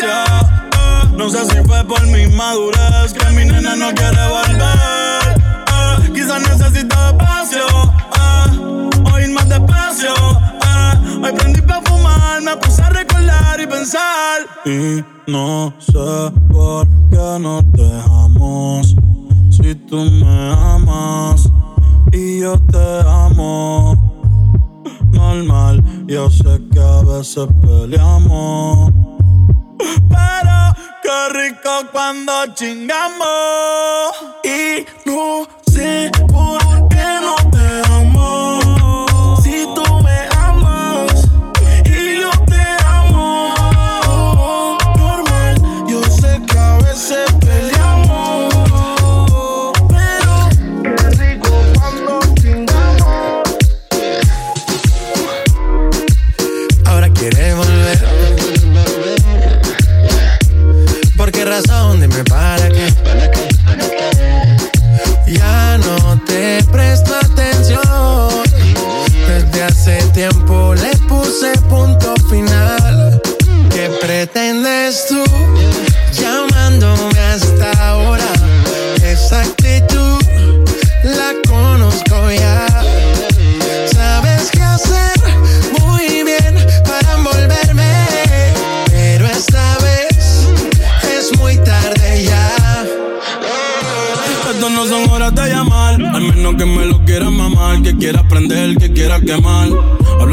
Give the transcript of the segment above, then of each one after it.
ignorancia. No sé si fue por mi madurez que mi nena no quiere volver. Quizás necesita espacio. o ir más despacio. Hoy prendí para fumar, me puse a recordar y pensar. Y no sé por qué no te dejamos. Si tú me amas y yo te amo. Normal, yo sé que a veces peleamos. Pero qué rico cuando chingamos. Y no sé por qué no te amo. eres tú llamándome hasta ahora. Esa actitud la conozco ya. Sabes qué hacer muy bien para envolverme, pero esta vez es muy tarde ya. Estas no son horas de llamar, al menos que me lo quieras mamar, que quiera aprender, que quiera quemar.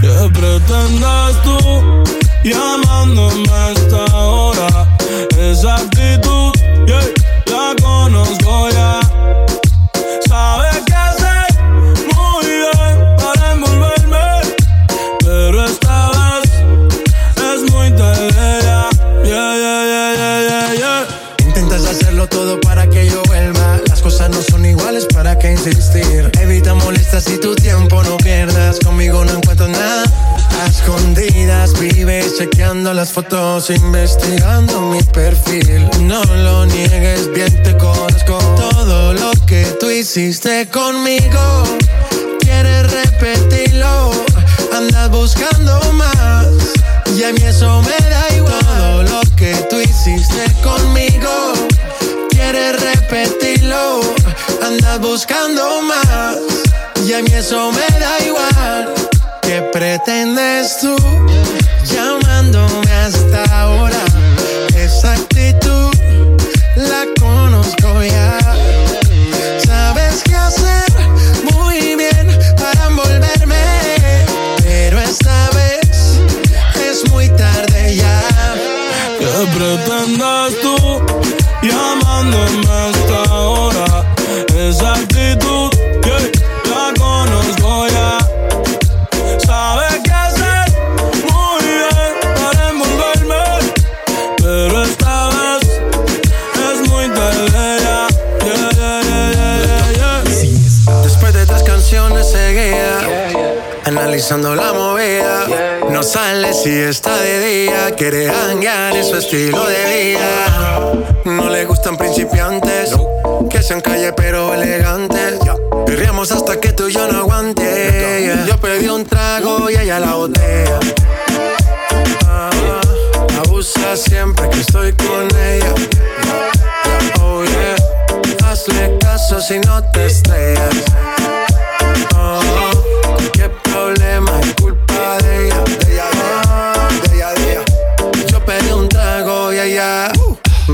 ¿Qué pretendes tú llamándome a esta hora? Esa actitud, yeah, la conozco ya. Escondidas vives chequeando las fotos, investigando mi perfil. No lo niegues, bien te conozco. Todo lo que tú hiciste conmigo, quieres repetirlo. Andas buscando más, y a mí eso me da igual. Todo lo que tú hiciste conmigo, quieres repetirlo andas buscando más y a mí eso me da igual. ¿Qué pretendes tú llamándome hasta ahora? Esa actitud la conozco ya. Sabes qué hacer muy bien para envolverme, pero esta vez es muy tarde ya. ¿Qué pretendes tú llamándome? La movida. No sale si está de día, quiere hanguear en su estilo de vida. No le gustan principiantes, que sean calle pero elegantes. Perriamos hasta que tú y yo no aguante. Yo pedí un trago y ella la botella. Ah, abusa siempre que estoy con ella. Oh yeah, hazle caso si no te estrellas problema.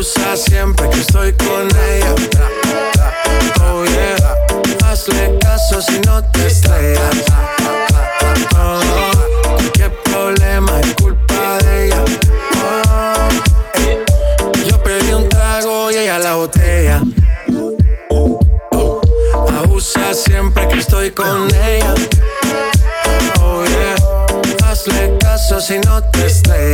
usa siempre que estoy con ella. Oh yeah, hazle caso si no te estrellas. Oh, qué problema es culpa de ella. Oh, yo pedí un trago y ella la botella. Abusa siempre que estoy con ella. Oh yeah, hazle caso si no te estrellas.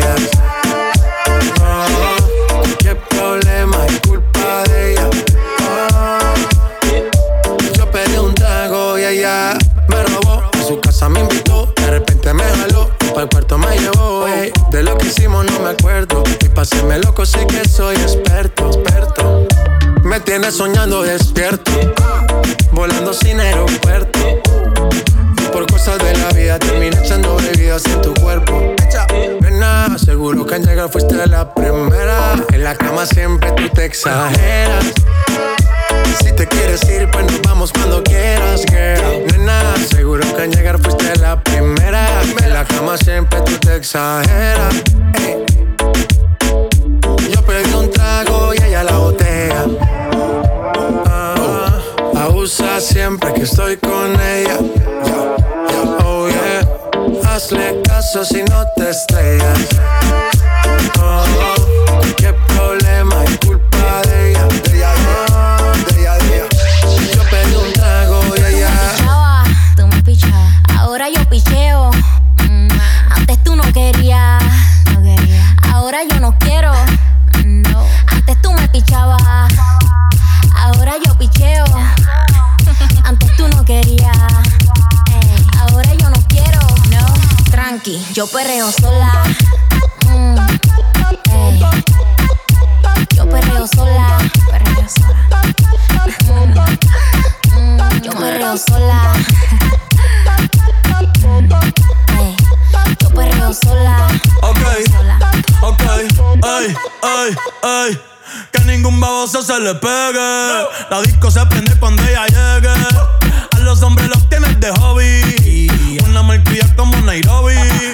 Soñando despierto,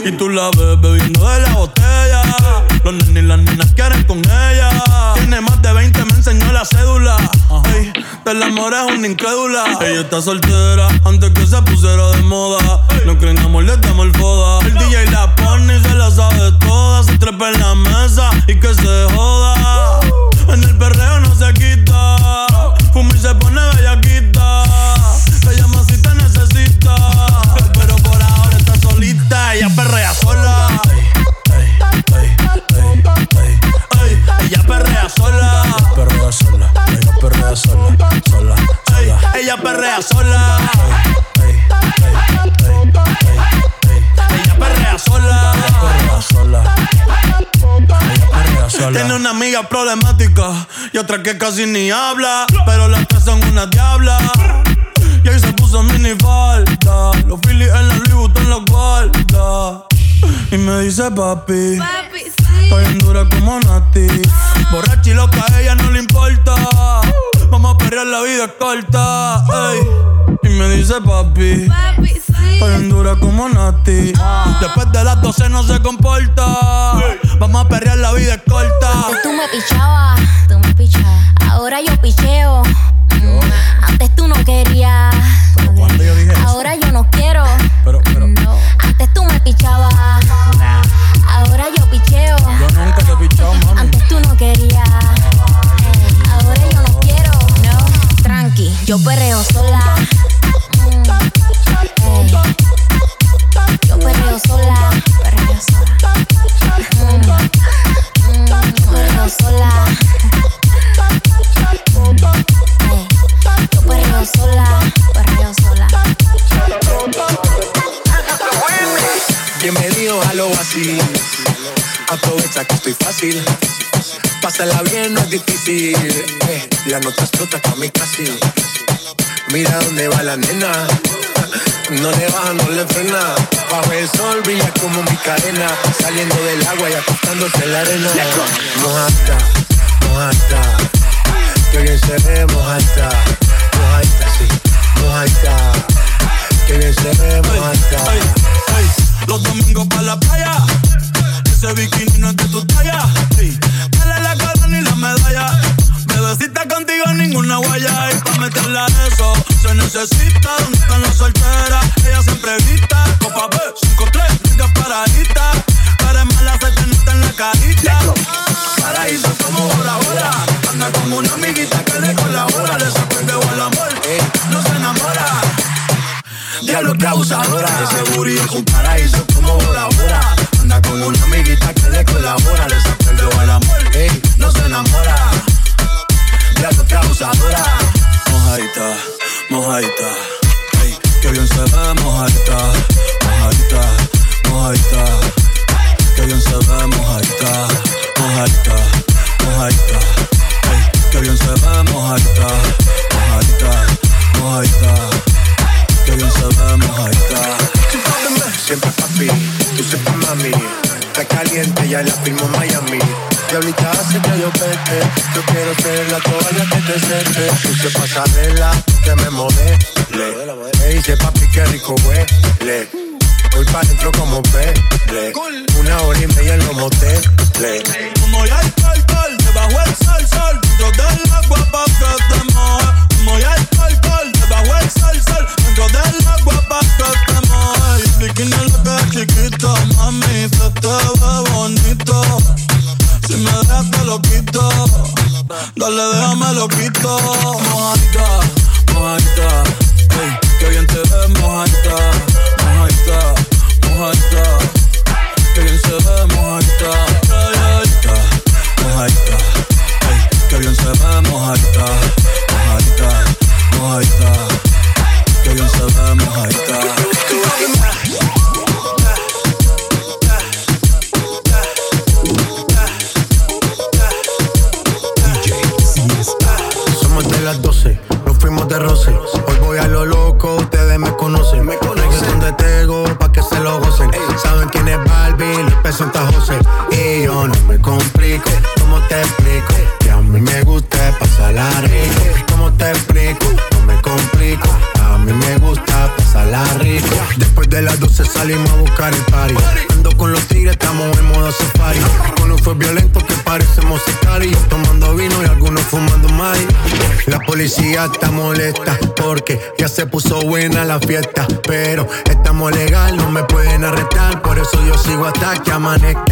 Y tú la ves bebiendo de la botella. Los nenes y las nenas quieren con ella. Tiene más de 20, me enseñó la cédula. Ey, del amor es una incrédula. Ella está soltera antes que se pusiera de moda. No creen amor, le damos el foda. El DJ la pone y se la sabe toda. Se trepa en la mesa y que se joda. En el perreo no se quita. Fuma y se pone bellaquita. Se llama si te necesita. Ella perrea sola. ella perrea sola. Perrea sola. Ella perrea sola. Sola. sola. Ella perrea sola. Ella perrea sola. Ella perrea sola. Tiene una amiga problemática y otra que casi ni habla. Pero las tres son una diabla. Y ahí se puso mini falta. Los Phillies en la Louis en la guarda. Y me dice papi. Papi, sí. Estoy en dura como Nati. Borracha y loca, a ella no le importa. Vamos a perrear, la vida es corta. Y me dice papi. Papi, sí. Tan dura como Nati. Ah. Después de las 12 no se comporta. Vamos a perrear, la vida es corta. Antes tú me pichabas. Tú me pichabas. Ahora yo picheo. Yo. Antes tú no querías. Pero cuando yo dije Ahora yo no quiero. Pero, pero. No. Antes tú me pichabas. Nah. Ahora yo picheo. Yo nunca te pichaba, mami. Antes tú no querías. Ahora yo no quiero. No. Tranqui, yo perreo sola. Yo perreo sola, perreo sola. Yo perreo sola. Yo perreo sola, perreo sola. Bienvenido a lo así. Aprovecha que estoy fácil. Pásala bien, no es difícil. Eh, la nota explota con mi casi Mira dónde va la nena. No le baja, no le frena. Bajo el sol brilla como mi cadena. Saliendo del agua y acostándose en la arena. Mojata, mojata. Que bien se ve, mojata. Mojata, sí, mojata. Que bien se ve, mojata. Los domingos para la playa. Ese bikini no es de tu talla. Dale la corona y la medalla. Bebecita contigo ninguna guaya. Y pa' meterla eso se necesita. ¿Dónde están las solteras? Ella siempre grita. Copa B, 5-3, nigga paradita. Para mala se te nota en la carita. Paraíso como hora hora. Anda como una amiguita que le colabora. Le sorprende el amor. No se enamora. Diablo que abusadora. Ese booty es un paraíso como hora hora. Anda con una amiguita que le colabora. Le sorprende el amor. No se enamora diablo que abusadora. Mojadita, mojadita, ey, que bien se ve mojadita, mojadita, mojadita, que bien se ve mojadita, mojadita, mojadita, ey, que bien se ve mojadita, mojadita, mojadita, que bien se ve mojadita. Siempre papi, tú siempre mami, está caliente ya la firmo Miami. Diablita hace que yo pete Yo quiero ser la toalla que te seque Puse pasarela, que me modele. Me dice papi que rico huele Voy pa' dentro como pele Una hora y media en los moteles. Como ya el sol, debajo el sol, sol. Dentro del agua pa' que te moje. Como ya el sol, debajo el lo quito. Mojadita, mojadita. Fiesta. Pero estamos legal, no me pueden arrestar. Por eso yo sigo hasta que amanezca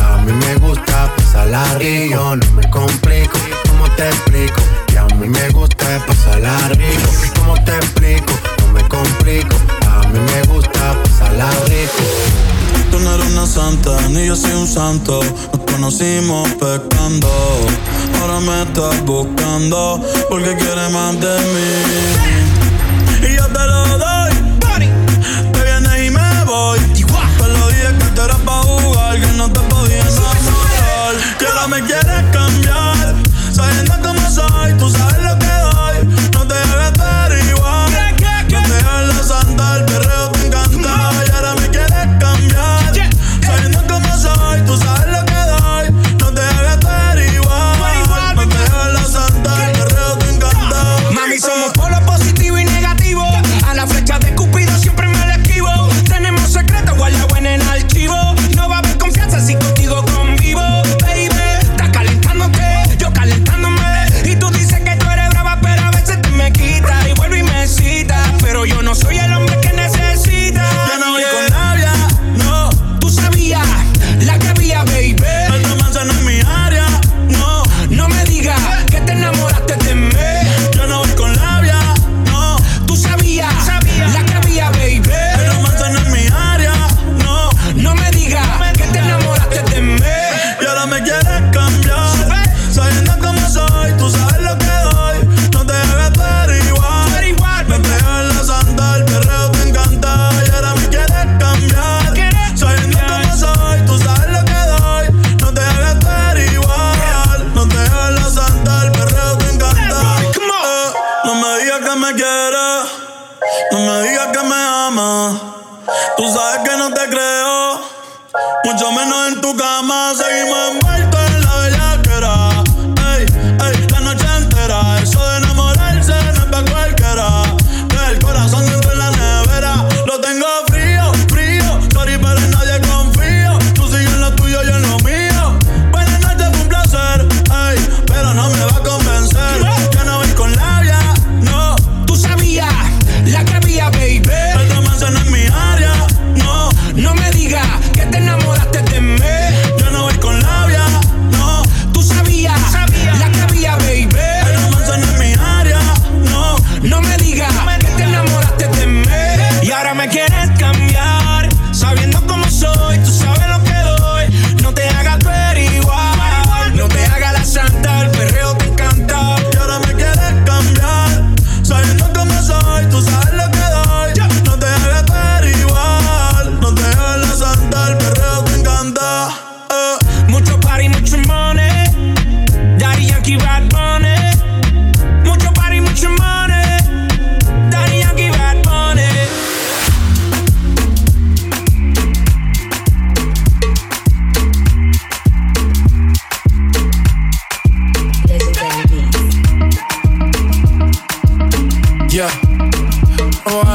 A mí me gusta pasarla rico. No me complico, ¿cómo te explico? Que a mí me gusta pasarla rico. ¿Cómo te explico? No me complico. A mí me gusta pasarla rico. Tú no eres una santa, ni yo soy un santo. Nos conocimos pecando. Ahora me estás buscando porque quieres más de mí. Y yo te lo doy. Que ahora me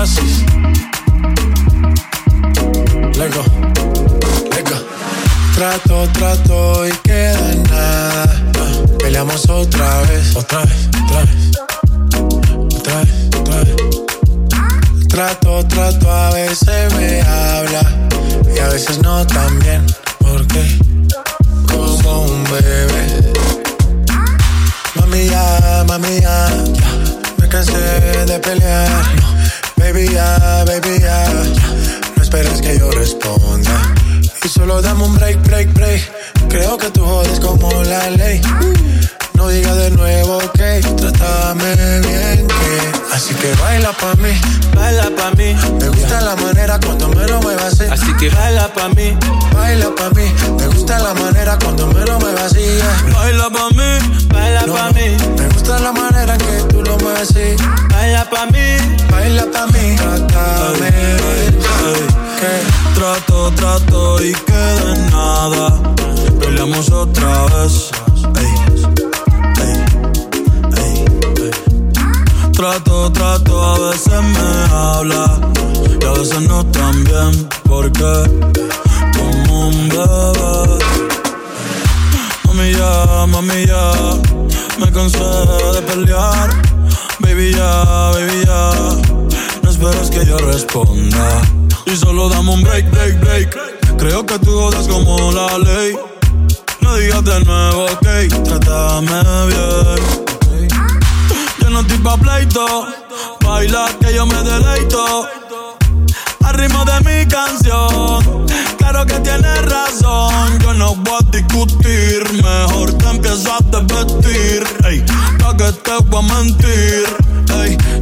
houses.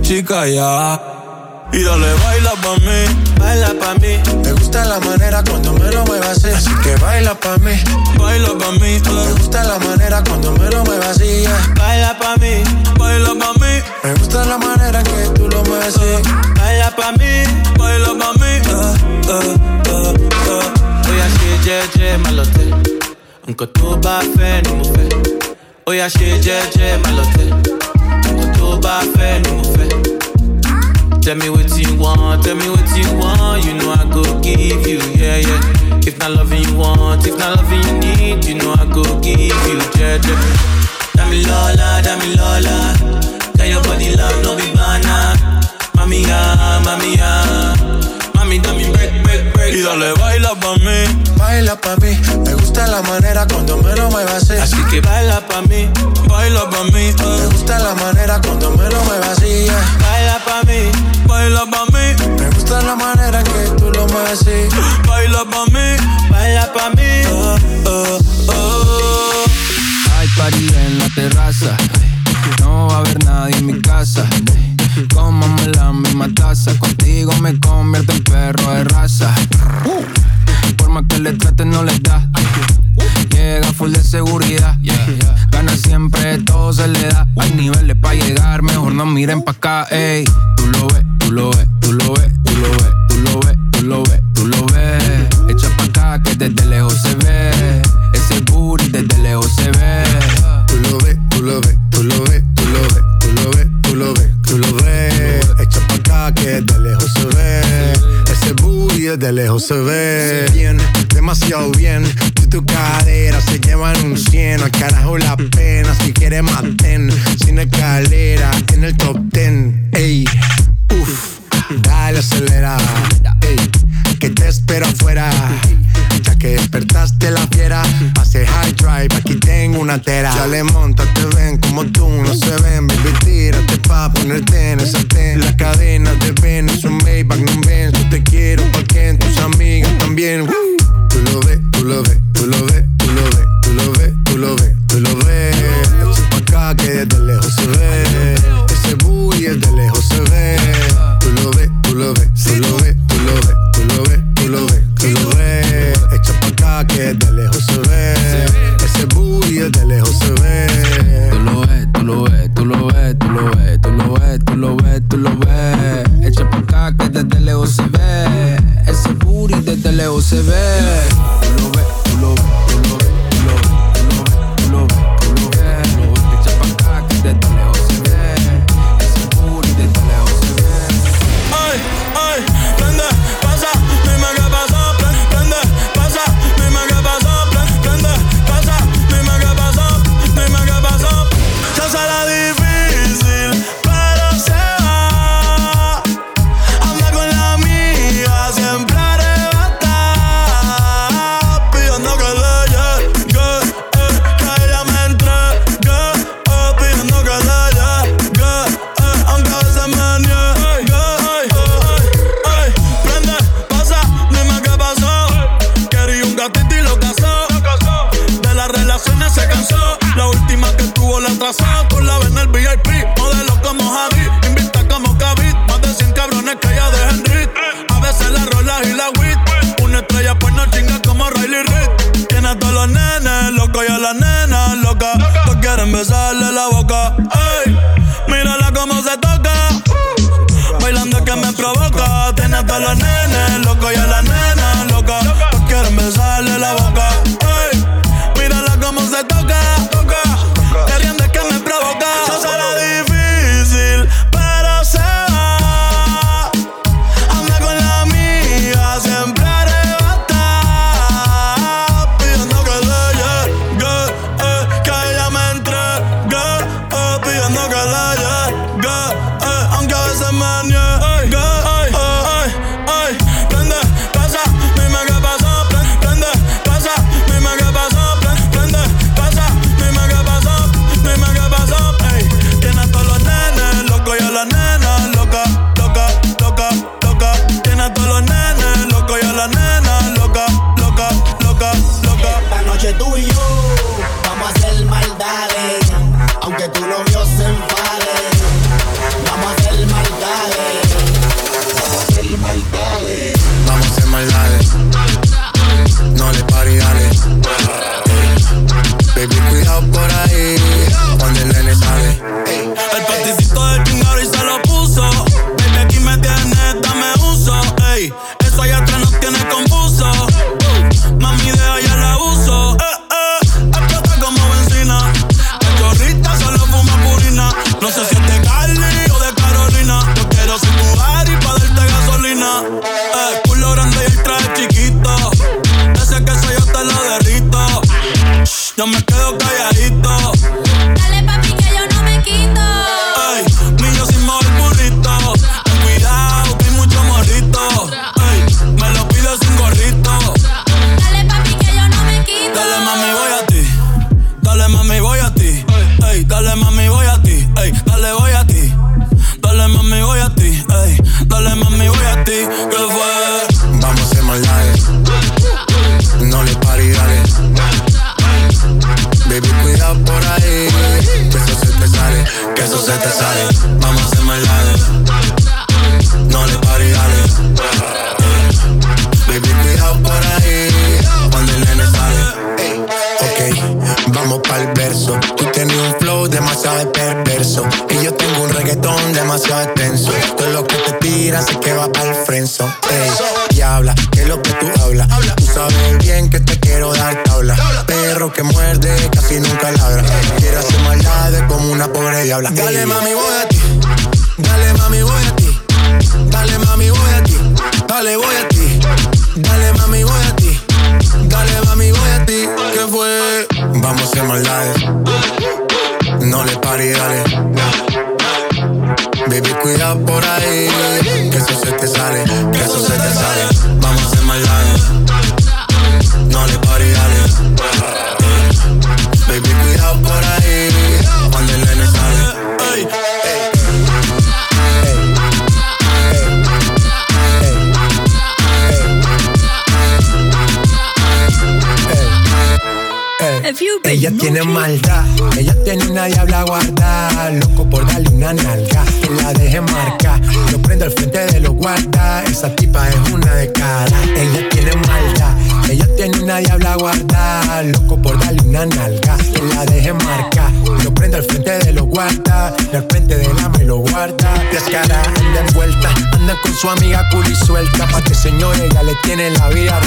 chica ya. Y dale, baila pa' mí. Baila pa' mí. Me gusta la manera cuando me lo muevas eh. así. que baila pa' mí. Baila pa' mí. Eh. Me gusta la manera cuando me lo muevas así. Baila pa' mí. Baila pa' mí. Me gusta la manera que tú lo mueves así. Baila pa' mí. Baila pa' mí. Hoy así, ye, ye, malote. Aunque tú vas a ni mujer. Hoy así, ye, ye, malote. tó bá fẹ́ ni mo. Tell me what you want, tell me what you want, you know I go give you, yeah, yeah. If not loving you want, if not loving you need, you know I go give you, yeah, yeah. Damilola, Lola. tell your body love, no be banner. Mami, ah, mami, ah, mami, dami break, break. Y dale, baila pa' mí. Baila pa' mí. Me gusta la manera cuando me lo muevas así. Así que baila pa' mí, baila pa' mí. Eh. Me gusta la manera cuando me lo muevas así. Baila pa' mí, baila pa' mí. Me gusta la manera que tú lo muevas así. Baila pa' mí, baila pa' mí. Oh, oh, oh. Hay party en la terraza. No va a haber nadie en mi casa Cómame la misma taza, contigo me convierto en perro de raza. Por más que le traten, no le da. Llega full de seguridad. Gana siempre, todo se le da. Hay niveles para llegar, mejor no miren pa' acá, ey. Tú lo ves, tú lo ves, tú lo ves, tú lo ves, tú lo ves, tú lo ves, tú lo ves. Echa pa' acá que desde lejos se ve. Ese booty desde lejos se ve. Tú lo ves, tú lo ves, tú lo ves, tú lo ves, tú lo ves, tú lo ves. Tú lo ves, echa pa' acá que de lejos se ve. Ese booty de lejos se ve. Bien, demasiado bien. Si tu cadera se llevan un 100, al carajo la pena. Si quieres maten, sin escalera, en el top ten, Ey, uff, dale acelera. Ey, que te espero afuera ya que despertaste la fiera. Pase high drive, aquí tengo una tera. Ya le monta, te ven como tú, no se ven. Baby, tírate pa' ponerte en el sartén. Las cadenas de ven, es un Maybach, no ven. Yo te quiero porque tus amigas también. Tú lo ves, tú lo ves, tú lo ves, tú lo ves, tú lo ves, tú lo ves, tú lo ves. Echa pa' acá que desde lejos se ve. Ese booty desde lejos se ve quieren besarle la boca. Ey, mírala cómo se toca. Bailando que me provoca. Tiene hasta los nenes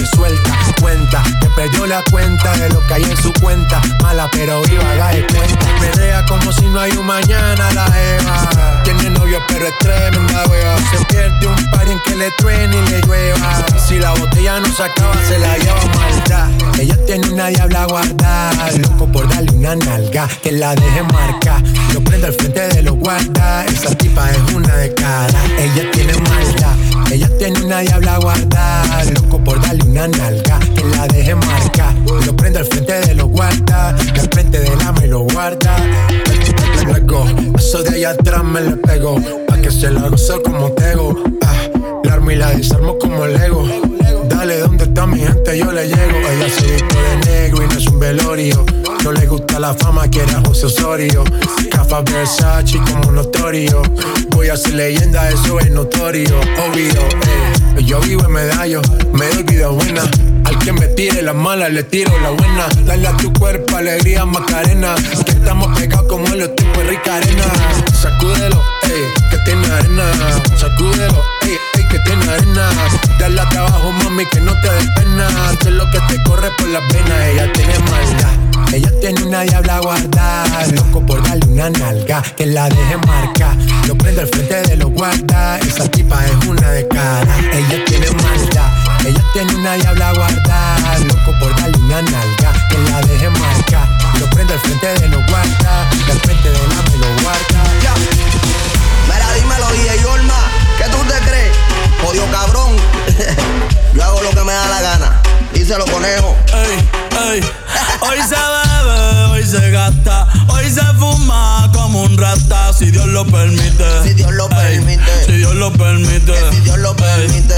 la resuelta. Cuenta, que perdió la cuenta de lo que hay en su cuenta Mala pero viva, haga de cuenta. Perrea como si no hay un mañana la Eva. Tiene novio pero es tremenda wea. Se pierde un par en que le truene y le llueva. Si la botella no se acaba, se la lleva maldad. Ella tiene una diabla guardada. Loco por darle una nalga. Que la deje marcar. Lo prende al frente de los guarda. Esa tipa es una de cara. Ella tiene maldad. Ella tiene una diabla guardada. Loco por darle una nalga. Que la deje marcar. Lo prende al frente de los guarda. De frente de la me lo guarda. Luego, eso de allá atrás me le pego. Pa' que se la gozo como tego. Ah, la armo y la desarmo como Lego. Dale, ¿dónde está mi gente? Yo le llego. Ella se viste de negro y no es un velorio. No le gusta la fama, quiere a José Osorio. Cafa Versace como notorio. Voy a ser leyenda, eso es notorio. Obvio, eh. Yo vivo en medallo, me doy vida buena. Al que me tire la mala, le tiro la buena. Dale a tu cuerpo alegría, Macarena. Que estamos pegados como tipos de rica arena. Sacúdelo, ey, que tiene arena. Sacúdelo, ey, ey, que tiene arena. Dale a trabajo, mami, no te des pena. Sé lo que te corre por las venas, ella tiene maldad. Ella tiene una diabla guardada. Loco por darle una nalga, que la deje marcar. Lo prende al frente de los guarda. Esa tipa es una de cara. Ella tiene maldad. Ella tiene una diabla guardada. Loco por darle una nalga, que la deje marcar. Lo prende al frente de los guarda. Al frente de la me lo guarda. Ya. Mira, dímelo, DJ Olma. ¿Qué tú te crees? Jodido cabrón. Yo hago lo que me da la gana. Díselo, conejo. Ey, ey. Hoy se bebe, hoy se gasta, hoy se fuma como un rata, si Dios lo permite. Si Dios lo Ey, permite. Si Dios lo permite. Que si Dios lo permite.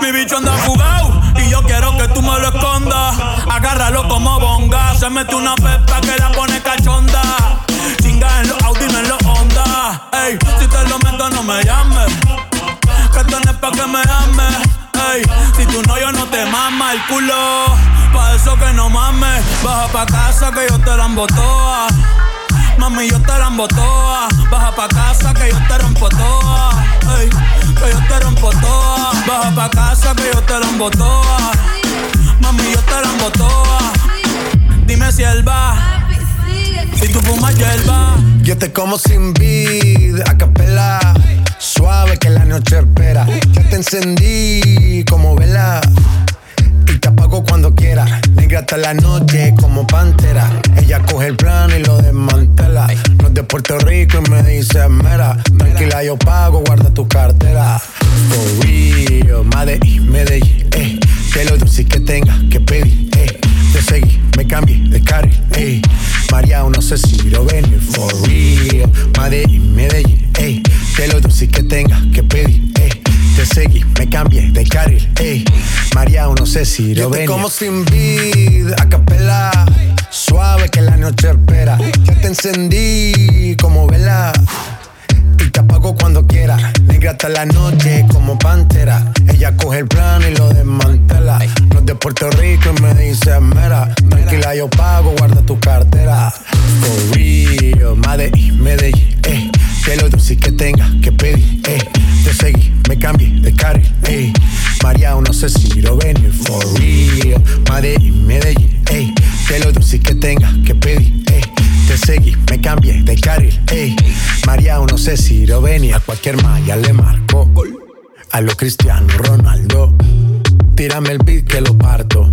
Mi bicho anda fugado y yo quiero que tú me lo escondas. Agárralo como bonga. Se mete una pepa que la pone cachonda. Chinga en los Audi, en los Honda. Ey, si te lo meto, no me llames. Que no es pa' que me ames. Ey, si tú no, yo no te mama el culo. Pa' eso que no mames. Baja pa' casa que yo te la toa. Mami, yo te la toa. Baja pa' casa que yo te rompo toa. Ey, que yo te rompo toa. Baja pa' casa que yo te la toa. Mami, yo te la toa. Dime si él va. Si tú fumas hierba. Yo te como sin vid, a capela. Suave que la noche espera. Ya te encendí como vela y te apago cuando quiera. Negra hasta la noche como pantera. Ella coge el plano y lo desmantela. No es de Puerto Rico y me dice mera. Tranquila, yo pago, guarda tu cartera. For real, Medellín, Medellín, eh. Que lo dulce que tenga que pedir, eh. Te seguí, me cambié de carril, eh. María, no sé si lo venir, for real. Medellín, Medellín, eh. Que lo dulce que tenga que pedir, eh te seguí, me cambié de carril, ey. María, no sé si lo ven. como sin vid, a capela. Suave que la noche espera. Ya te encendí como vela. Y te apago cuando quiera. Negra hasta la noche como pantera. Ella coge el plano y lo desmantela. No es de Puerto Rico y me dice mera. Tranquila, yo pago, guarda tu cartera. For real, Medellín, Medellín, eh. Que lo dulce que tenga que pedir, eh. Te seguí, me cambié de carril, ey. María, no sé si lo venir, for real. Medellín, Medellín, ey. Que lo dulce que tenga que pedir, ey. Te seguí, me cambié de carril, ey. María, no sé si lo venir. A cualquier malla le marco. A lo Cristiano Ronaldo. Tírame el beat que lo parto.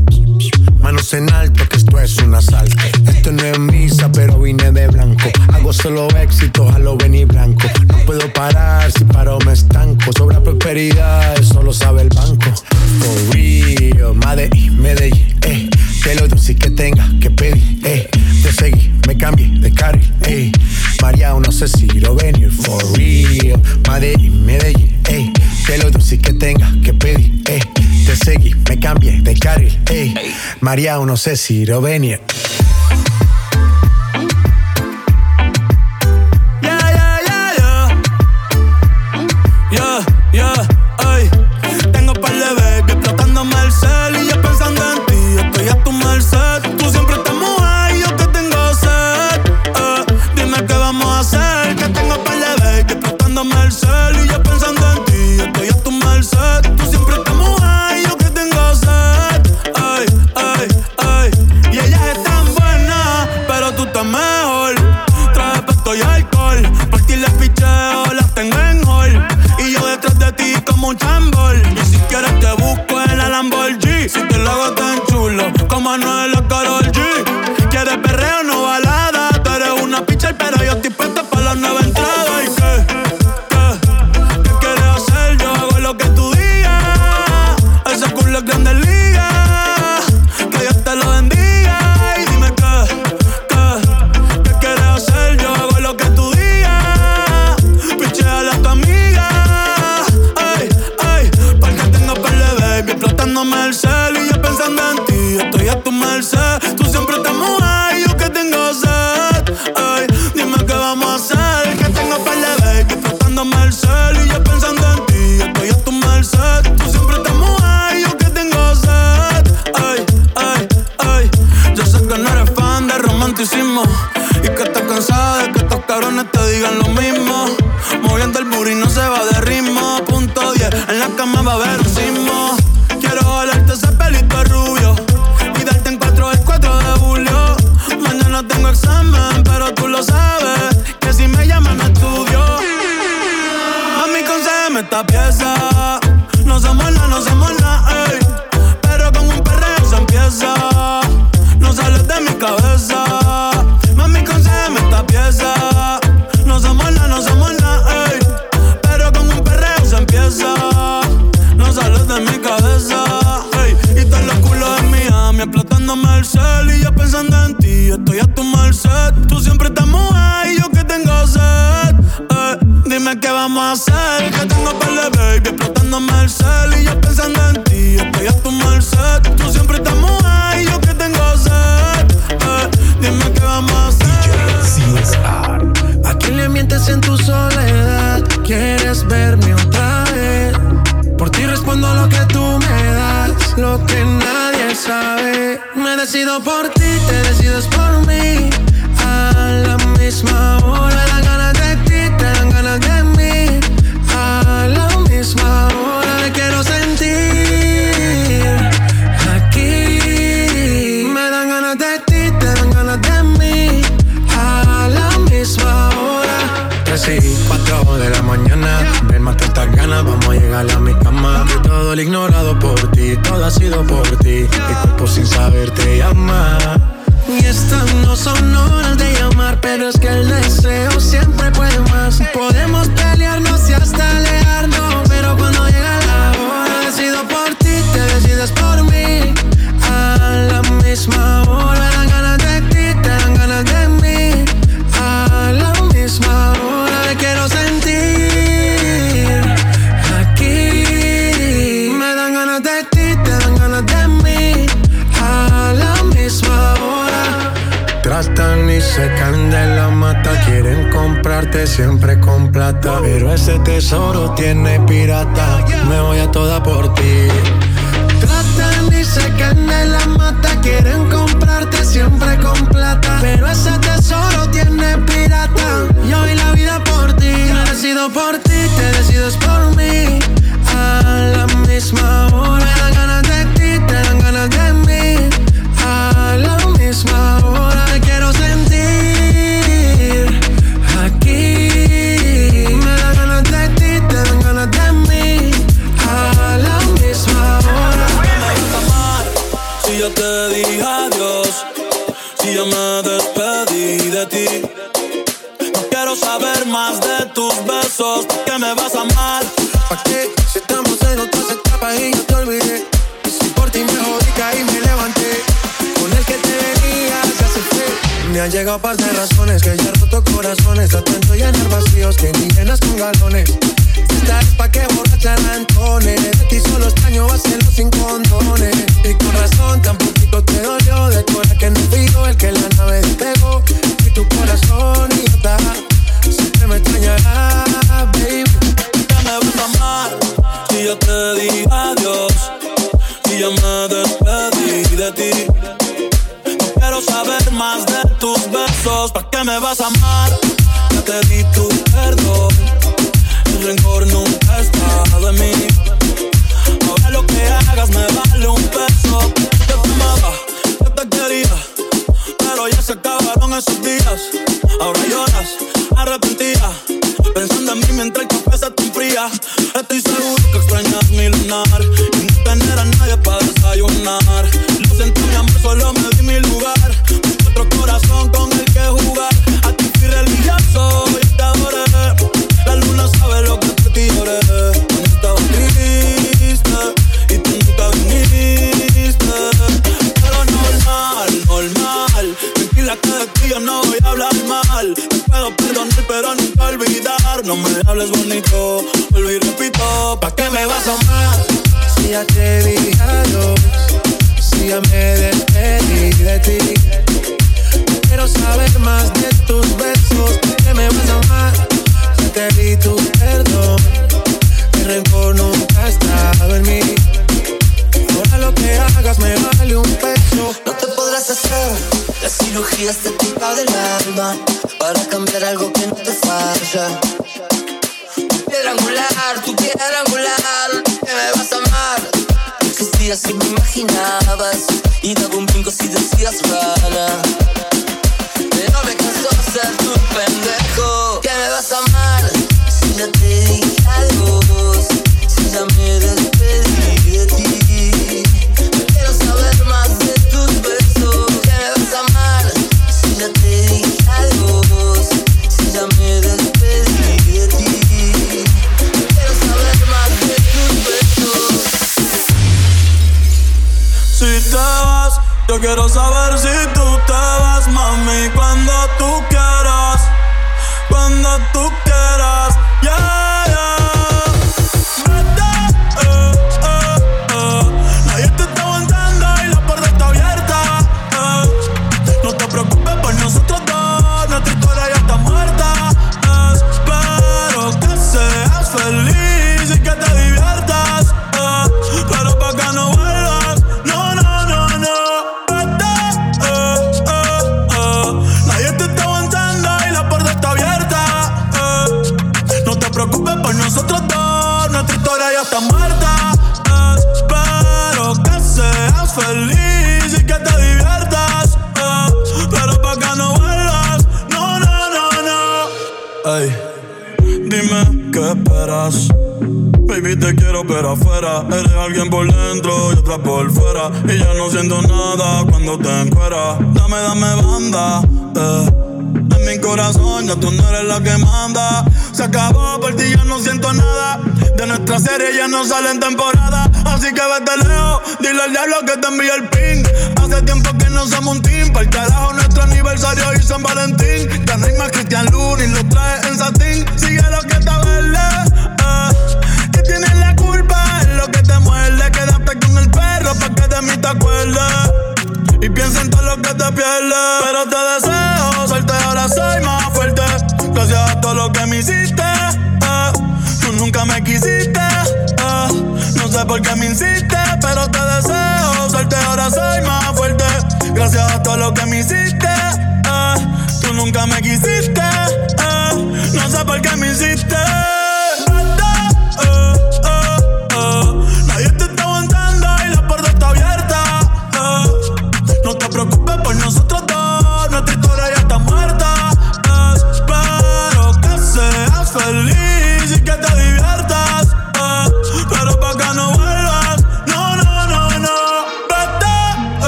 Manos en alto, que esto es un asalto. Esto no es misa, pero vine de blanco. Hago solo éxito, a lo venir blanco. No puedo parar, si paro me estanco. Sobra prosperidad, eso lo sabe el banco. For real, Medellín, Medellín, eh. Que lo dulce que tenga que pedir, eh. Te seguí, me cambié de carril, eh. María, no sé si lo venir, for real. Medellín, Medellín, eh. Que lo dulce que tenga que pedir, eh. Te seguí, me cambié de carril, eh. María, no sé si lo no son horas de llamar, pero es que el deseo siempre puede más. Podemos pelearnos y hasta alejarnos, pero cuando llega la hora, decido por ti, te decides por mí. A la misma comprarte siempre con plata. Pero ese tesoro tiene pirata. Me voy a toda por ti. Tratan y se de la mata. Quieren comprarte siempre con plata. Pero ese tesoro han llegado par de razones que ya he roto corazones. Atento y llenar vacíos que ni llenas con galones. Esta es pa' que borrachar Antones. De ti solo extraño hacerlo sin condones. Y con razón tan poquito te dolió. De cora que no yo el que la nave despegó. Y tu corazón idiota. Siempre me extrañará, baby. que me vas a amar Si yo te dije adiós Si yo me despedí de ti No quiero saber más de tus besos ¿Para qué me vas a amar? Ya te di tu perdón. El rencor nunca ha estado en mí. Ahora lo que hagas me vale un peso. Te amaba, yo te quería Pero ya se acabaron esos días. Ahora lloras, arrepentida Pensando en mí mientras el café se te enfría. Estoy seguro que extrañas mi lunar Y no tener a nadie para desayunar. Lo siento mi amor, solo me di mi lugar corazón con el que jugar. A ti fui religioso y te adoré. La luna sabe lo que por ti lloré Cuando estaba triste Y tú nunca viniste. Pero normal, normal. Tranquila que de ti yo no voy a hablar mal. Te puedo perdonar pero nunca olvidar. No me hables bonito, vuelvo y repito ¿Pa' qué me vas a amar? Si ya te dije adiós, si ya me despedí de ti. Quiero saber más de tus besos, que me vas a amar. Te di tu perdón, el rencor nunca ha estado en mí. Ahora lo que hagas me vale un peso. No te podrás hacer la cirugía estética del alma para cambiar algo que no te falla. Tu piedra angular, tu piedra angular, que me vas a amar. Existías si me imaginabas y daba un brinco si decías rana. Si ya te dije adiós, si ya me despedí de ti. No quiero saber más de tus besos. Me vas yo quiero saber si tú te vas, mami, cuando tú quieras, cuando tú quieras, yeah, yeah. Vete, eh, eh, eh. Te está aguantando y la puerta está abierta, eh. No te preocupes por nosotros dos, nuestra historia ya está muerta. Espero que seas feliz feliz y que te diviertas. Eh, pero pa' que no vuelvas. No, no, no, no. Ey, dime qué esperas. Baby, te quiero pero afuera. Eres alguien por dentro y otra por fuera. Y yo no siento nada cuando te encueras. Dame, dame banda. Eh mi corazón, ya tú no eres la que manda. Se acabó, por ti ya no siento nada. De nuestra serie ya no sale en temporada. Así que vete lejos, dile al diablo que te envíe el ping. Hace tiempo que no somos un team. Para el carajo, nuestro aniversario y San Valentín. Ya no hay más Cristian Luna y lo trae en satín. Sigue lo que está verde. Que tienes la culpa, es lo que te muerde. Quédate con el perro pa' que de mí te acuerdes. Y piensa en todo lo que te pierdes. Pero te deseo suerte, ahora soy más fuerte. Gracias a todo lo que me hiciste. Eh. Tú nunca me quisiste. Eh. No sé por qué me insiste, pero te deseo suerte, ahora soy más fuerte. Gracias a todo lo que me hiciste. Eh. Tú nunca me quisiste. No sé por qué me hiciste.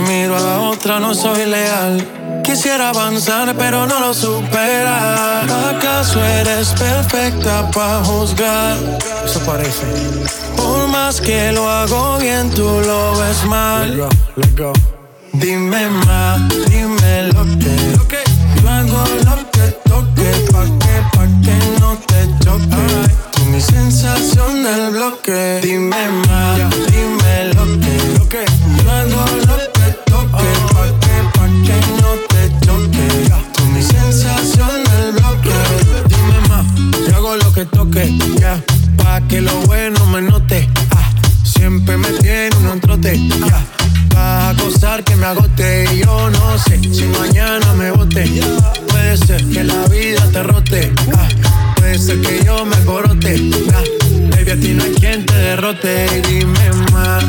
miro a la otra no soy leal. Quisiera avanzar pero no lo supera. ¿Acaso eres perfecta para juzgar? Eso parece. Por más que lo hago bien, tú lo ves mal. Let's go, Dime más, dime lo que. Yo hago lo sensación del bloque. Dime más, dime lo que. Lo que. Hago lo que toque, pa' que, pa' que no te choque. Tú mi sensación del bloque. Dime más, yo hago lo que toque, ya. Pa' que lo bueno me note. Ah, siempre me tiene un trote, ya. Vas a acosar que me agote y yo no sé si mañana me bote. Puede ser que la vida te rote. Ah, ser que yo me corote. Ah, baby, a ti no hay quien te derrote. Dime más,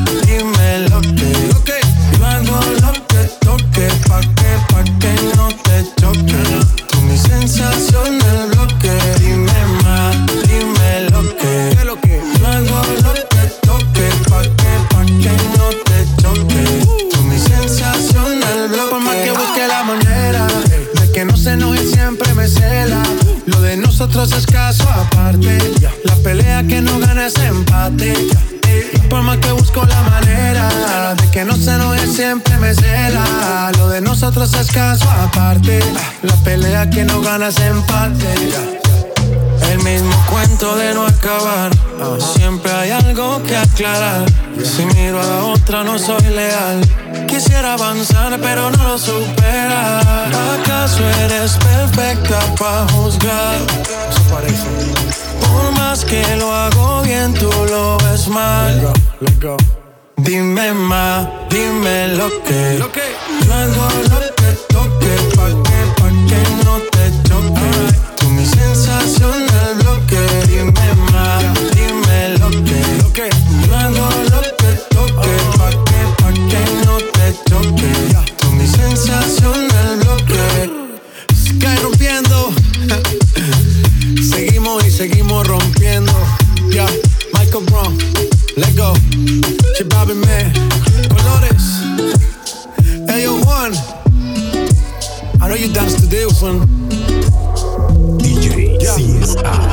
caso aparte. La pelea que no ganas empate. El mismo cuento de no acabar. Siempre hay algo que aclarar. Si miro a la otra, no soy leal. Quisiera avanzar, pero no lo supera. ¿Acaso eres perfecta para juzgar? Eso parece. Por más que lo hago bien, tú lo ves mal. Dime más, dime lo que. Lo que. Yo hago DJ. CSI.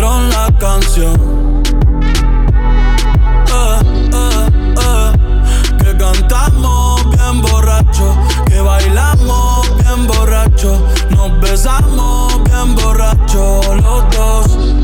la canción. Eh, eh, eh, que cantamos bien borracho, que bailamos bien borracho, nos besamos bien borracho los dos.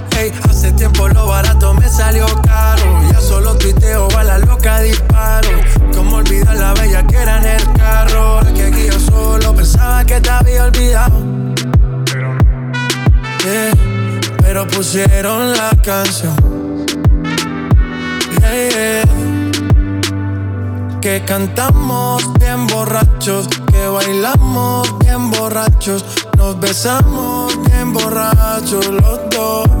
Hace tiempo lo barato me salió caro. Ya solo tuiteo a la loca disparo. Como olvidar la bella que era en el carro. Que aquí yo solo pensaba que te había olvidado. pero pusieron la canción. Que cantamos bien borrachos, que bailamos bien borrachos, nos besamos bien borrachos los dos.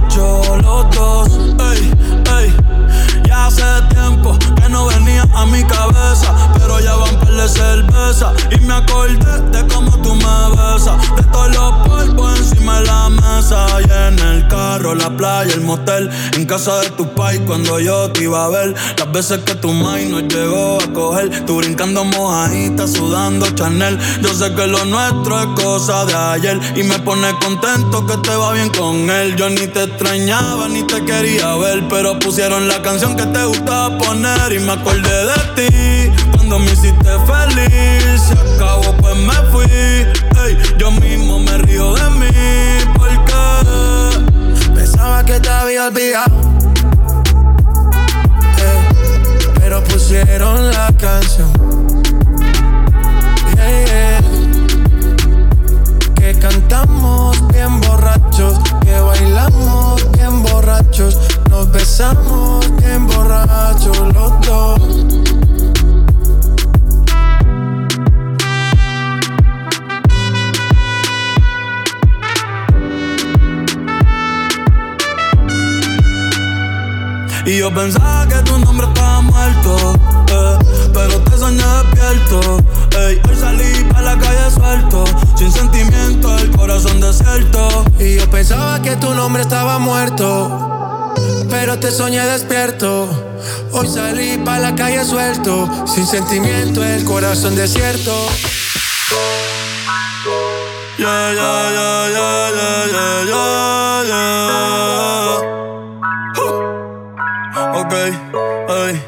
playa, el motel, en casa de tu pai cuando yo te iba a ver, las veces que tu mai nos llegó a coger, tú brincando mojadita, sudando Chanel, yo sé que lo nuestro es cosa de ayer y me pone contento que te va bien con él, yo ni te extrañaba ni te quería ver, pero pusieron la canción que te gustaba poner y me acordé de ti cuando me hiciste feliz. Se acabó, pues me fui. Ey, yo mismo me río de mí Que te había olvidado. eh, pero pusieron la canción. Yeah. Que cantamos bien borrachos, que bailamos bien borrachos, nos besamos bien borrachos los dos. Y yo pensaba que tu nombre estaba muerto, eh, pero te soñé despierto. Ey, hoy salí para la calle suelto, sin sentimiento, el corazón desierto. Y yo pensaba que tu nombre estaba muerto, pero te soñé despierto. Hoy salí para la calle suelto, sin sentimiento, el corazón desierto. Yeah, yeah, yeah, yeah, yeah, yeah, yeah, yeah. Ey.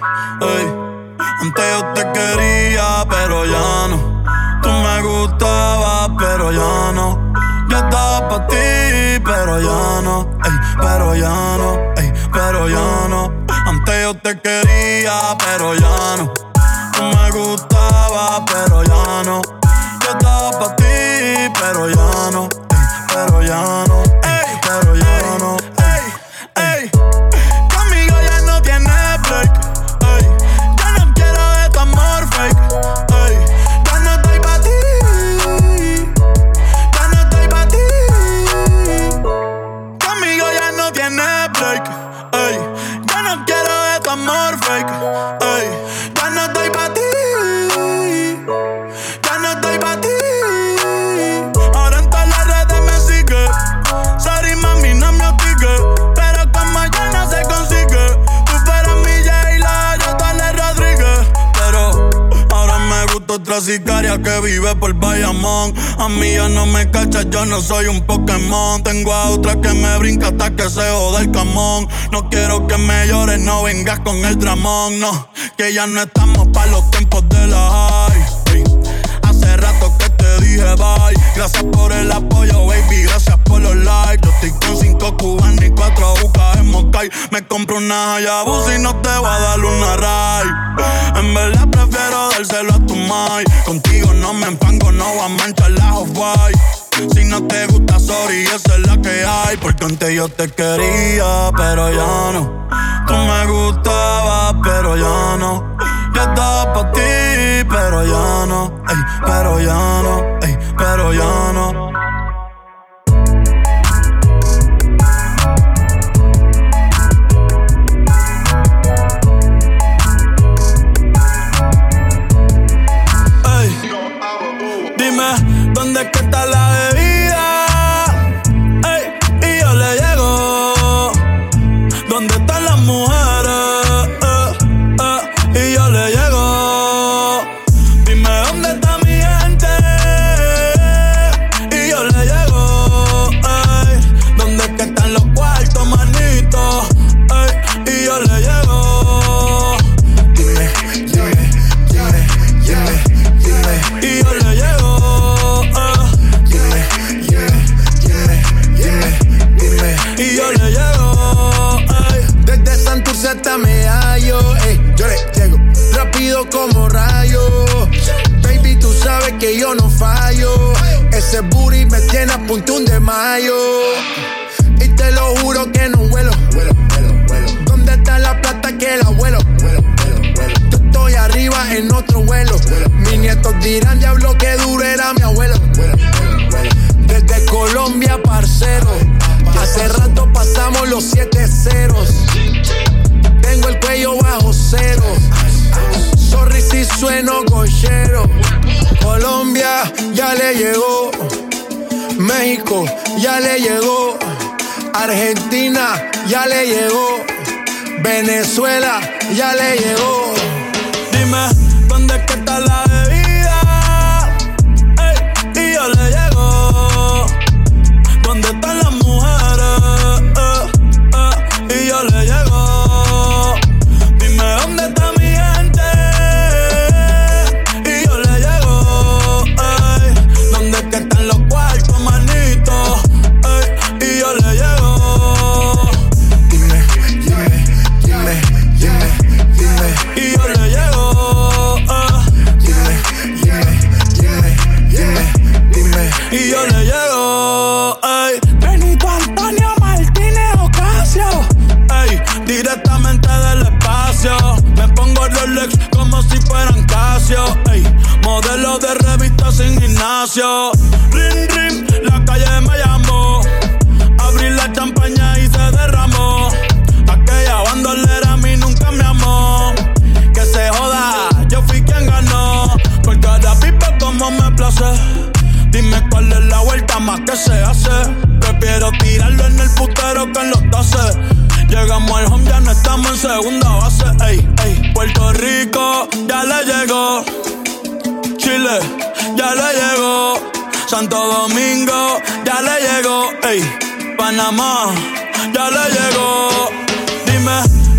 Antes yo te quería, pero ya no. Tú me gustabas, pero ya no. Yo estaba para ti, pero ya no. Pero ya no, ey, pero ya no. Antes yo te quería, pero ya no. Tú me gustabas, pero ya no. Yo estaba para ti, pero ya no. Pero ya no. Ey, pero ya no. Otra sicaria que vive por Bayamón. A mí ya no me cachas, yo no soy un Pokémon. Tengo a otra que me brinca hasta que se joda el camón. No quiero que me llores, no vengas con el dramón. No, que ya no estamos para los tiempos de la high. Gracias por el apoyo, baby. Gracias por los likes. Yo estoy con cinco cubanos y cuatro bucas en Moscay. Me compro una Hayabusa y no te voy a dar una ride. En verdad prefiero dárselo a tu mai. Contigo no me empango, no voy a manchar la off-white. Si no te gusta, sorry, esa es la que hay. Porque antes yo te quería, pero ya no. Tú me gustabas, pero ya no. Yo estaba pa' ti, pero ya no. Ey, pero ya no. Ey, pero ya no. Que la? Venezuela ya le llegó. Y yo le llevo Ya le llegó. Santo Domingo, ya le llegó. Ey, Panamá, ya le llegó. Dime.